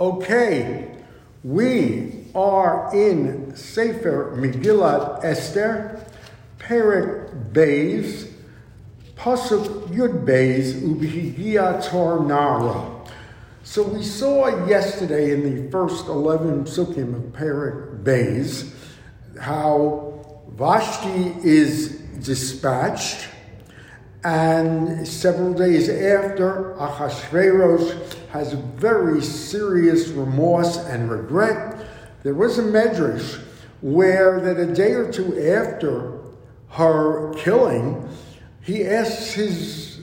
Okay, we are in Sefer Megillat Esther, Perek Beis, Pasuk Yud Beis, Ubihigia Tor Nara. So we saw yesterday in the first 11 psukim of Perek Beis how Vashti is dispatched and several days after, Achashverosh has very serious remorse and regret. There was a medrash where that a day or two after her killing, he asks his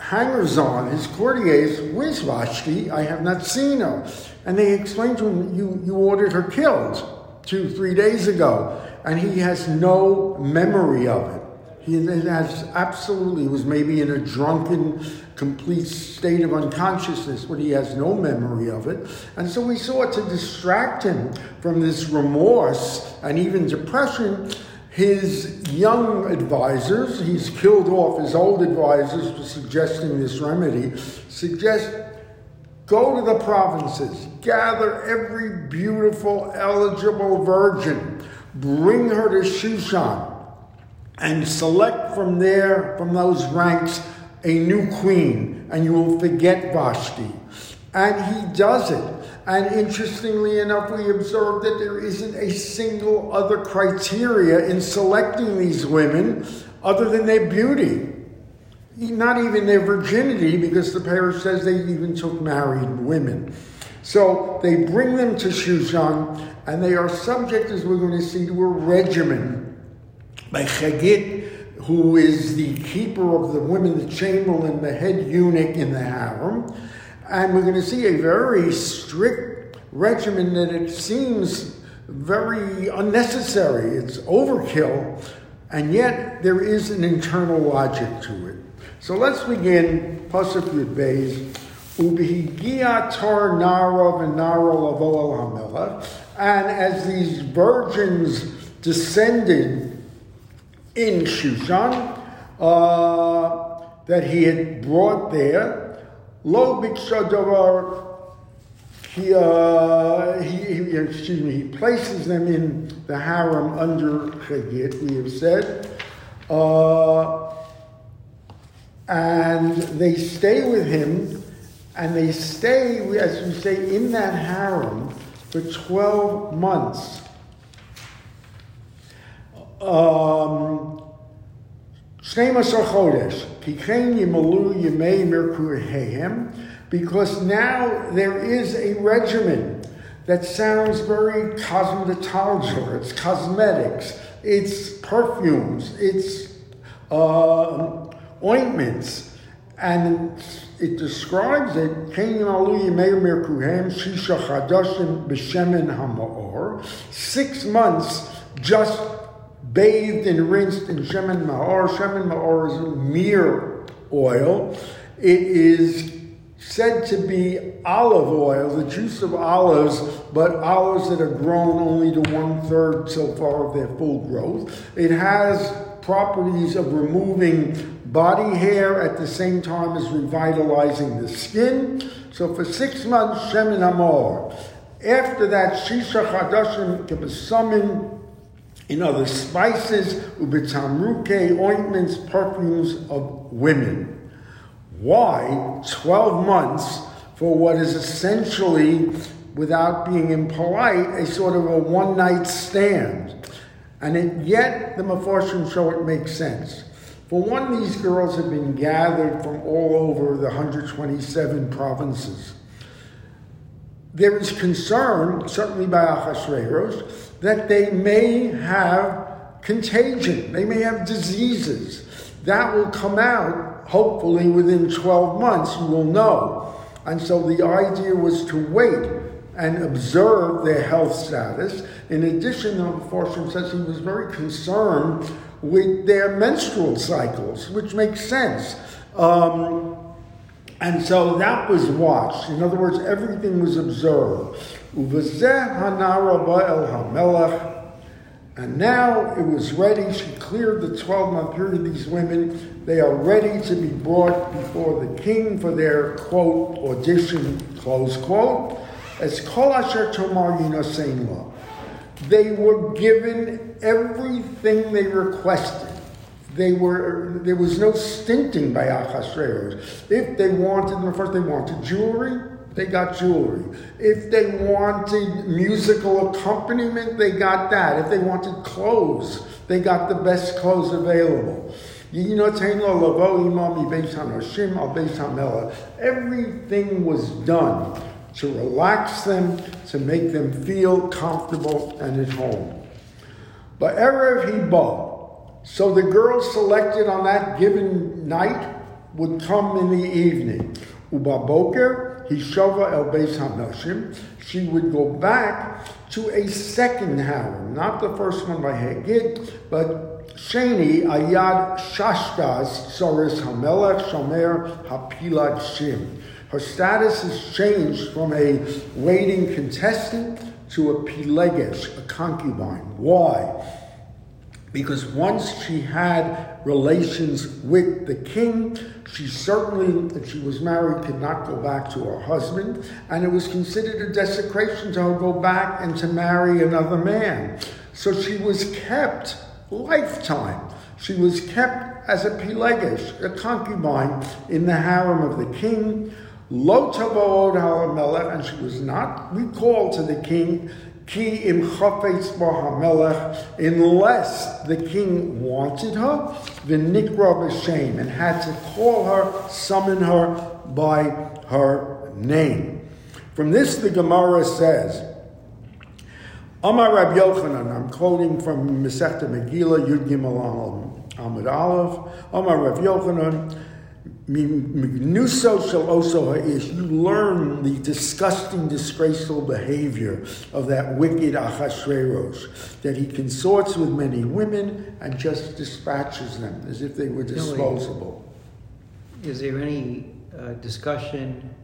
hangers on, his courtiers, Where's Vashti? I have not seen her. And they explain to him, you, you ordered her killed two, three days ago. And he has no memory of it. He has absolutely was maybe in a drunken, complete state of unconsciousness, but he has no memory of it. And so we sought to distract him from this remorse and even depression. His young advisors, he's killed off his old advisors for suggesting this remedy, suggest go to the provinces, gather every beautiful, eligible virgin, bring her to Shushan and select from there, from those ranks, a new queen, and you will forget Vashti. And he does it. And interestingly enough, we observe that there isn't a single other criteria in selecting these women other than their beauty. Not even their virginity, because the parish says they even took married women. So they bring them to Shushan, and they are subject, as we're going to see, to a regimen by Chagit, who is the keeper of the women, the chamberlain, the head eunuch in the harem. And we're going to see a very strict regimen that it seems very unnecessary. It's overkill, and yet there is an internal logic to it. So let's begin. Pasuk Yud Beis. Ubihigia tar nara v'nara lavo And as these virgins descended in Shushan uh, that he had brought there. Lo bikshadavar, he, uh, he, he, excuse me, he places them in the harem under Chagit, we have said. Uh, and they stay with him, and they stay, as we say, in that harem for 12 months. Um, because now there is a regimen that sounds very cosmetological. It's cosmetics, it's perfumes, it's uh, ointments, and it describes it. Six months just bathed and rinsed in Shemen Ma'or. Shemen Ma'or is mere oil. It is said to be olive oil, the juice of olives, but olives that are grown only to one third so far of their full growth. It has properties of removing body hair at the same time as revitalizing the skin. So for six months, Shemin Amor. After that, Shisha Chadashim Kebesamin in other spices, ubitamruke, ointments, perfumes of women. Why 12 months for what is essentially, without being impolite, a sort of a one night stand? And it, yet the Mefarshim show it makes sense. For one, these girls have been gathered from all over the 127 provinces. There is concern, certainly by Achashverosh, that they may have contagion, they may have diseases. That will come out hopefully within 12 months, you will know. And so the idea was to wait and observe their health status. In addition, Fortune says he was very concerned with their menstrual cycles, which makes sense. Um, and so that was watched. In other words, everything was observed. And now it was ready. She cleared the 12 month period. These women, they are ready to be brought before the king for their quote audition, close quote. as Kol Asher Tomar Yinosein. They were given everything they requested. They were, there was no stinting by Achashverosh. If they wanted, first they wanted jewelry, they got jewelry. If they wanted musical accompaniment, they got that. If they wanted clothes, they got the best clothes available. Everything was done to relax them, to make them feel comfortable and at home. But Erev Hiba, so the girl selected on that given night would come in the evening. Uba Boker, Hishova El Beis Hanoshim, she would go back to a second harem, not the first one by Hagid, but Sheni Ayad Shashtas Soris Hamelech Shomer Hapilat Shim. Her status has changed from a waiting contestant to a pilegesh, a concubine. Why? Because once she had relations with the king, she certainly, if she was married, could not go back to her husband, and it was considered a desecration to go back and to marry another man. So she was kept lifetime. She was kept as a pilegesh, a concubine, in the harem of the king. Lo halamelech, and she was not recalled to the king. Ki im chafetz unless the king wanted her, the nikra b'shem, and had to call her, summon her by her name. From this, the Gemara says, Amar Rab Yochanan, I'm quoting from Masechta Megillah, Yud Gimel Amud Aleph. Amar Rab Yochanan, Mignuso shall also ha'ish. You learn the disgusting, disgraceful behavior of that wicked Achashverosh, that he consorts with many women and just dispatches them as if they were disposable. Is there any uh, discussion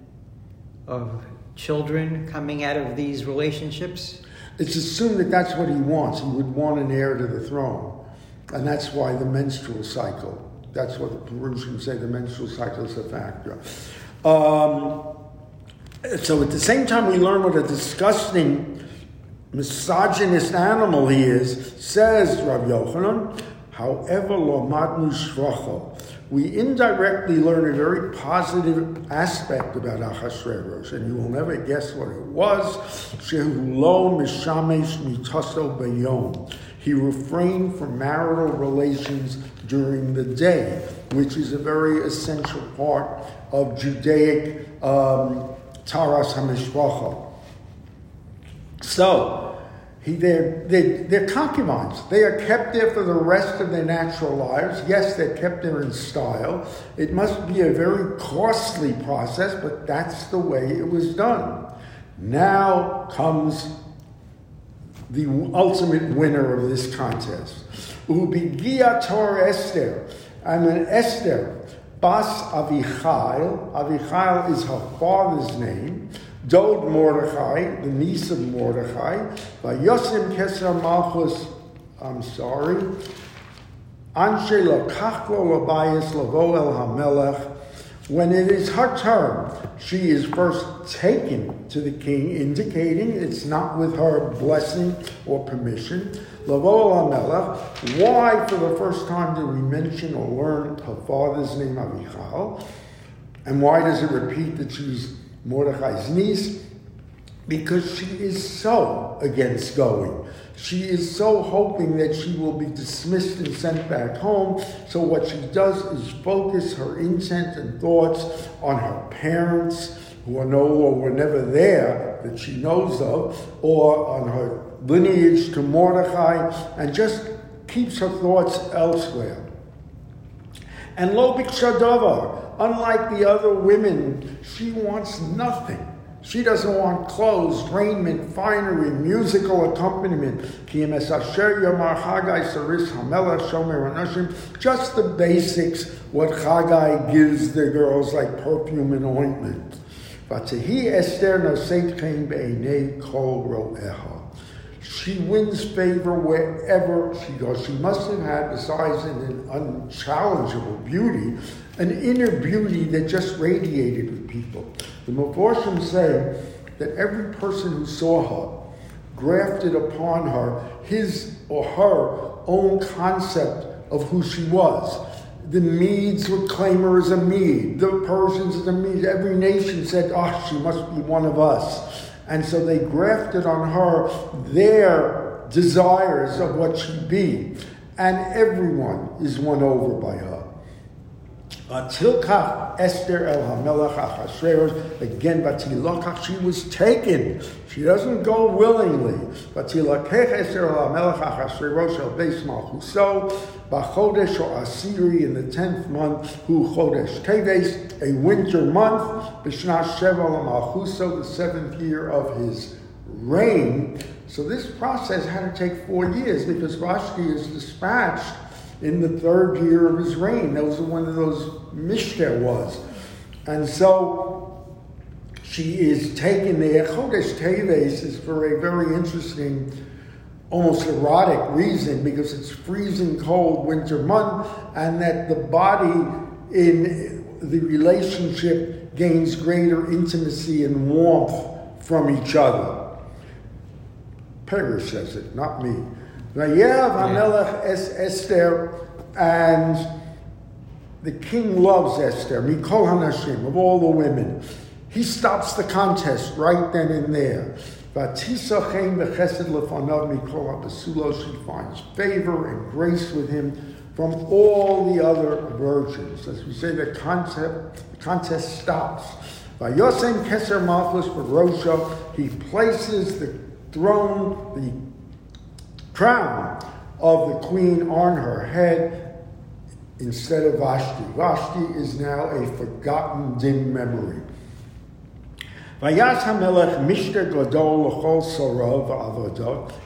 of children coming out of these relationships? It's assumed that that's what he wants. He would want an heir to the throne. And that's why the menstrual cycle, that's what the Persians say, the menstrual cycle is a factor. Um, so at the same time, we learn what a disgusting, misogynist animal he is, says Rabbi Yochanan, however, lo matnu shvacho we indirectly learn a very positive aspect about Achashverosh, and you will never guess what it was. Shehulo mishamesh mitaso bayom. He refrained from marital relations during the day, which is a very essential part of Judaic um, Taras HaMishpacha. So, he, they're, they, they're concubines. They are kept there for the rest of their natural lives. Yes, they're kept there in style. It must be a very costly process, but that's the way it was done. Now comes the ultimate winner of this contest. Ubigia Tor Esther. And an Esther, Bas Avichail. Avichail is her father's name. Dod Mordechai, the niece of Mordechai, by Yosim Keser Malchus, I'm sorry, Anshe Lakachlo Labayas Lavo El Hamelech, when it is her turn, she is first taken to the king, indicating it's not with her blessing or permission. Lavo El Hamelech, why for the first time do we mention or learn her father's name Avichail? And why does it repeat that she's Mordechai's niece, because she is so against going. She is so hoping that she will be dismissed and sent back home. So, what she does is focus her intent and thoughts on her parents, who are no or were never there that she knows of, or on her lineage to Mordechai, and just keeps her thoughts elsewhere. And Lobik Shadova, unlike the other women, she wants nothing. She doesn't want clothes, raiment, finery, musical accompaniment. Just the basics, what Chagai gives the girls like perfume and ointment. She wins favor wherever she goes. She must have had, besides an unchallengeable beauty, an inner beauty that just radiated with people. The Mephoshim say that every person who saw her grafted upon her his or her own concept of who she was. The Medes would claim her as a Mede, the Persians as a Mede. Every nation said, oh, she must be one of us. And so they grafted on her their desires of what she'd be. And everyone is won over by her. Tilkach Esther El Hamelach Achashverosh again Batilokach she was taken. She doesn't go willingly. Batilakech Esther El Hamelach Achashverosh El Beis Malchuso Bachodesh or Asiri in the tenth month Hu Chodesh Teves a winter month Bishna Sheval Malchuso the seventh year of his reign. So this process had to take four years because Vashti is dispatched in the third year of his reign. That was one of those Mishter was. And so she is taken the Chodesh Teves is for a very interesting, almost erotic reason because it's freezing cold winter month and that the body in the relationship gains greater intimacy and warmth from each other. Perush says it, not me. Vayev Hamelech es Esther, and the king loves Esther, Mikol Hanashim, of all the women. He stops the contest right then and there. Vatisachem bechesed lefanav mikol habasulo. She finds favor and grace with him from all the other virgins. As we say, the concept, the contest stops. Vayosem keser malchus barosha. He places the throne, the crown of the queen on her head instead of Vashti. Vashti is now a forgotten dim memory.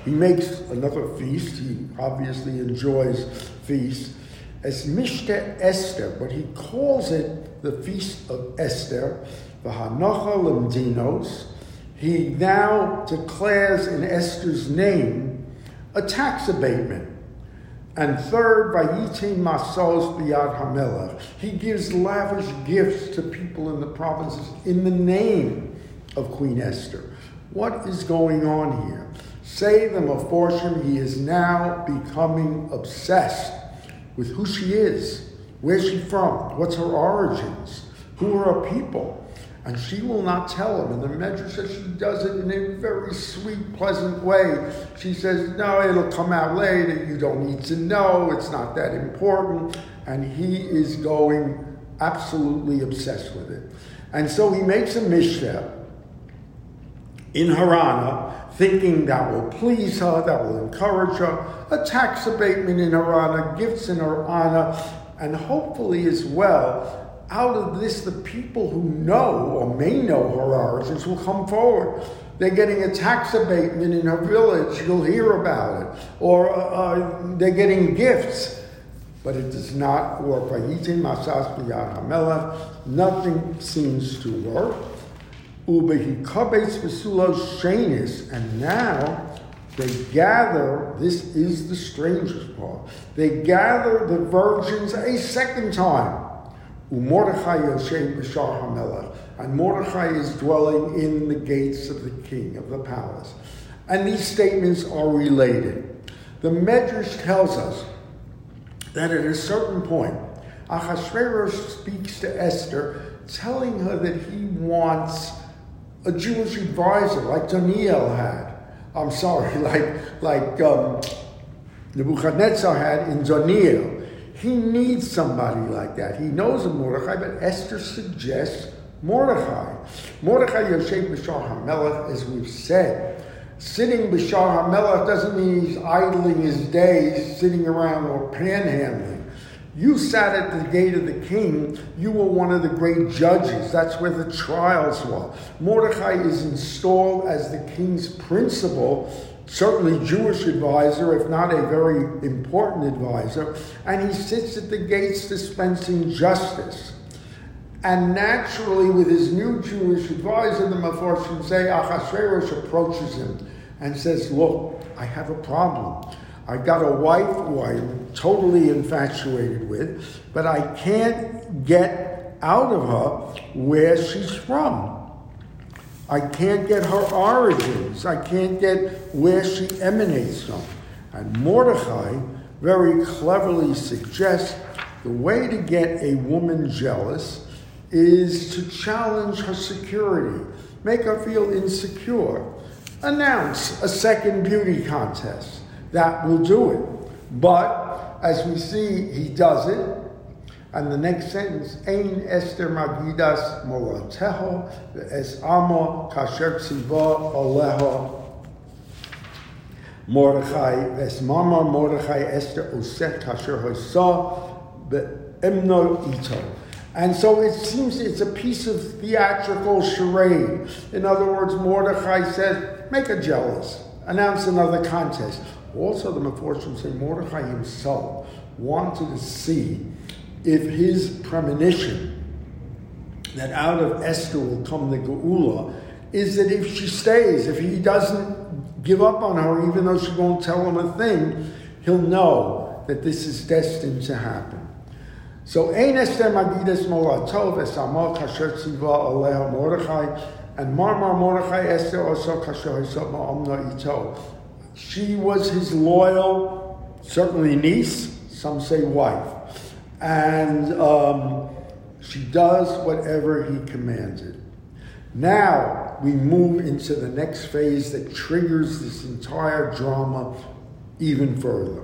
He makes another feast. He obviously enjoys feasts. As Mishter Esther, but he calls it the Feast of Esther. Lemdinos. He now declares in Esther's name a tax abatement. And third, Vayitin Masos Biyad Hamelech. He gives lavish gifts to people in the provinces in the name of Queen Esther. What is going on here? Say them the Meforshim, he is now becoming obsessed with who she is, where's she from, what's her origins, who are her people. And she will not tell him. And the Medrash says she does it in a very sweet, pleasant way. She says, No, it'll come out later. You don't need to know. It's not that important. And he is going absolutely obsessed with it. And so he makes a mishnah in Harana, thinking that will please her, that will encourage her, a tax abatement in Harana, gifts in Harana, and hopefully as well out of this, the people who know or may know her origins will come forward. They're getting a tax abatement in her village, you'll hear about it. Or uh, uh they're getting gifts. But it does not work. Nothing seems to work. And now they gather, this is the strangest part, they gather the virgins a second time. Umordechai Yoshem B'Shar HaMelech. And Mordechai is dwelling in the gates of the king, of the palace. And these statements are related. The Medrash tells us that at a certain point, Achashverosh speaks to Esther, telling her that he wants a Jewish advisor like Daniel had. I'm sorry, like, like um, Nebuchadnezzar had in Daniel. He needs somebody like that. He knows a Mordechai, but Esther suggests Mordechai. Mordechai Yosef B'Shar HaMelech, as we've said. Sitting B'Shar HaMelech doesn't mean he's idling his days, sitting around or panhandling. You sat at the gate of the king. You were one of the great judges. That's where the trials were. Mordechai is installed as the king's principal certainly Jewish advisor, if not a very important advisor, and he sits at the gates dispensing justice. And naturally, with his new Jewish advisor, the Meforshim say, Achashverosh approaches him and says, Look, I have a problem. I got a wife who I'm totally infatuated with, but I can't get out of her where she's from. I can't get her origins. I can't get where she emanates from. And Mordechai very cleverly suggests the way to get a woman jealous is to challenge her security, make her feel insecure. Announce a second beauty contest. That will do it. But as we see, he does it. And the next sentence, Ein Esther Magidas Morateho, Es Amo Kasher Tziva Oleho Mordechai, Es Mama Mordechai Esther Oset Kasher Hosa Be'emno Ito. And so it seems it's a piece of theatrical charade. In other words, Mordechai says, make her jealous, announce another contest. Also, the Mephorshim say Mordechai himself wanted to see if his premonition that out of Esther will come the Geula is that if she stays, if he doesn't give up on her, even though she won't tell him a thing, he'll know that this is destined to happen. So, Ein Esther Magidas Kasher Mordechai, and Marmar Mordechai Esther also Kasher. She was his loyal, certainly niece, some say wife. And um, she does whatever he commanded. Now we move into the next phase that triggers this entire drama even further.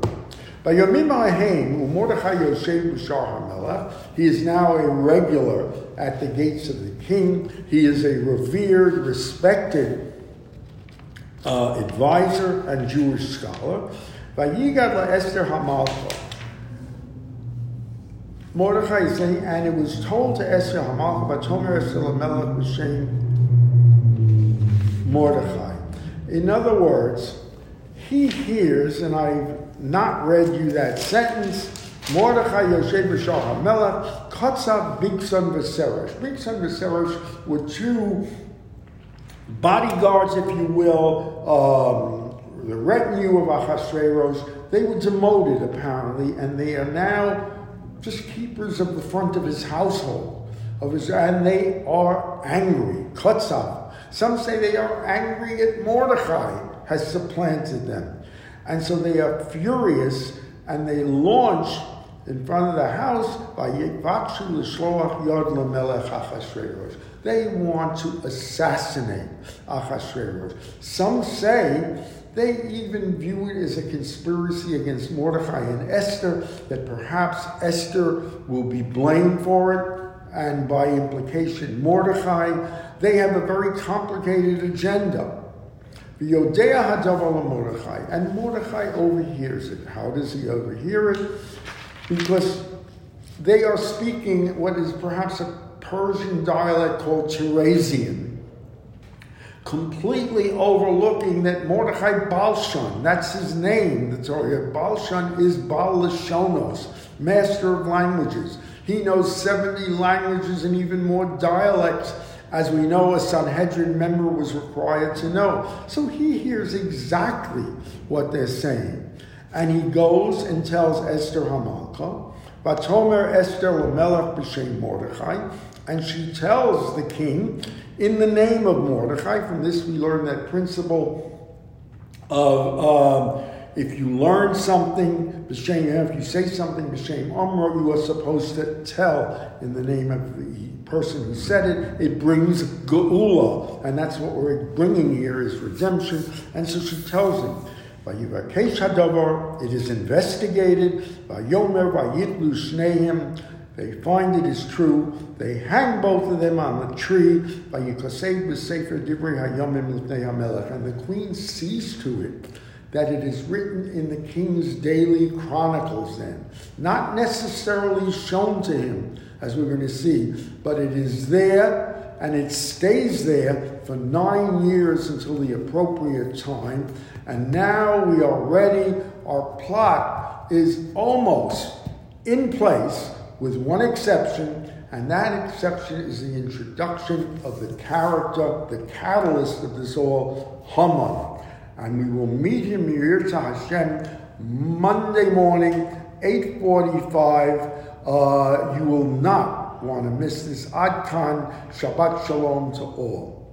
By Yomim Ha'hem, Mordechai Yosef B'Shar HaMelech, he is now a regular at the gates of the king. He is a revered, respected uh, advisor and Jewish scholar. Vayigad Esther Hamalcha. Mordechai is saying, and it was told to Esther Hamalcha, Batomer Esther Lamelech B'Shem Mordechai. In other words, he hears, and I've not read you that sentence, Mordechai Yosef B'Shal HaMelech, Kotzav Bigson V'Seresh. Bigson V'Seresh were two bodyguards, if you will, um, the retinue of Ahasuerus. They were demoted, apparently, and they are now just keepers of the front of his household. Of his, and they are angry. Kotzav. Some say they are angry at Mordechai has supplanted them. And so they are furious and they launch in front of the house by. They want to assassinate Achashverosh. Some say they even view it as a conspiracy against Mordechai and Esther, that perhaps Esther will be blamed for it, and by implication, Mordechai. They have a very complicated agenda. Yodea Hadavar Mordechai, and Mordechai overhears it. How does he overhear it? Because they are speaking what is perhaps a Persian dialect called Tiresian, completely overlooking that Mordechai Balshan, that's his name, the Torah. Balshan is Baal Lashonos, master of languages. He knows 70 languages and even more dialects as we know, a Sanhedrin member was required to know. So he hears exactly what they're saying. And he goes and tells Esther Hamalka, Vatomer Esther Lamelech b'shem Mordechai, and she tells the king in the name of Mordechai. From this, we learn that principle of um, if you learn something, b'shem, if you say something b'shem Amr, you are supposed to tell in the name of the person who said it. It brings geula, and that's what we're bringing here is redemption. And so she tells him, by it is investigated. They find it is true. They hang both of them on the tree. And the queen sees to it that it is written in the king's daily chronicles, then, not necessarily shown to him, as we're going to see, but it is there and it stays there for nine years until the appropriate time. And now we are ready. Our plot is almost in place, with one exception, and that exception is the introduction of the character, the catalyst of this all, Haman. And we will meet him here to Hashem Monday morning, 845. Uh, you will not want to miss this. Ad Khan, Shabbat Shalom to all.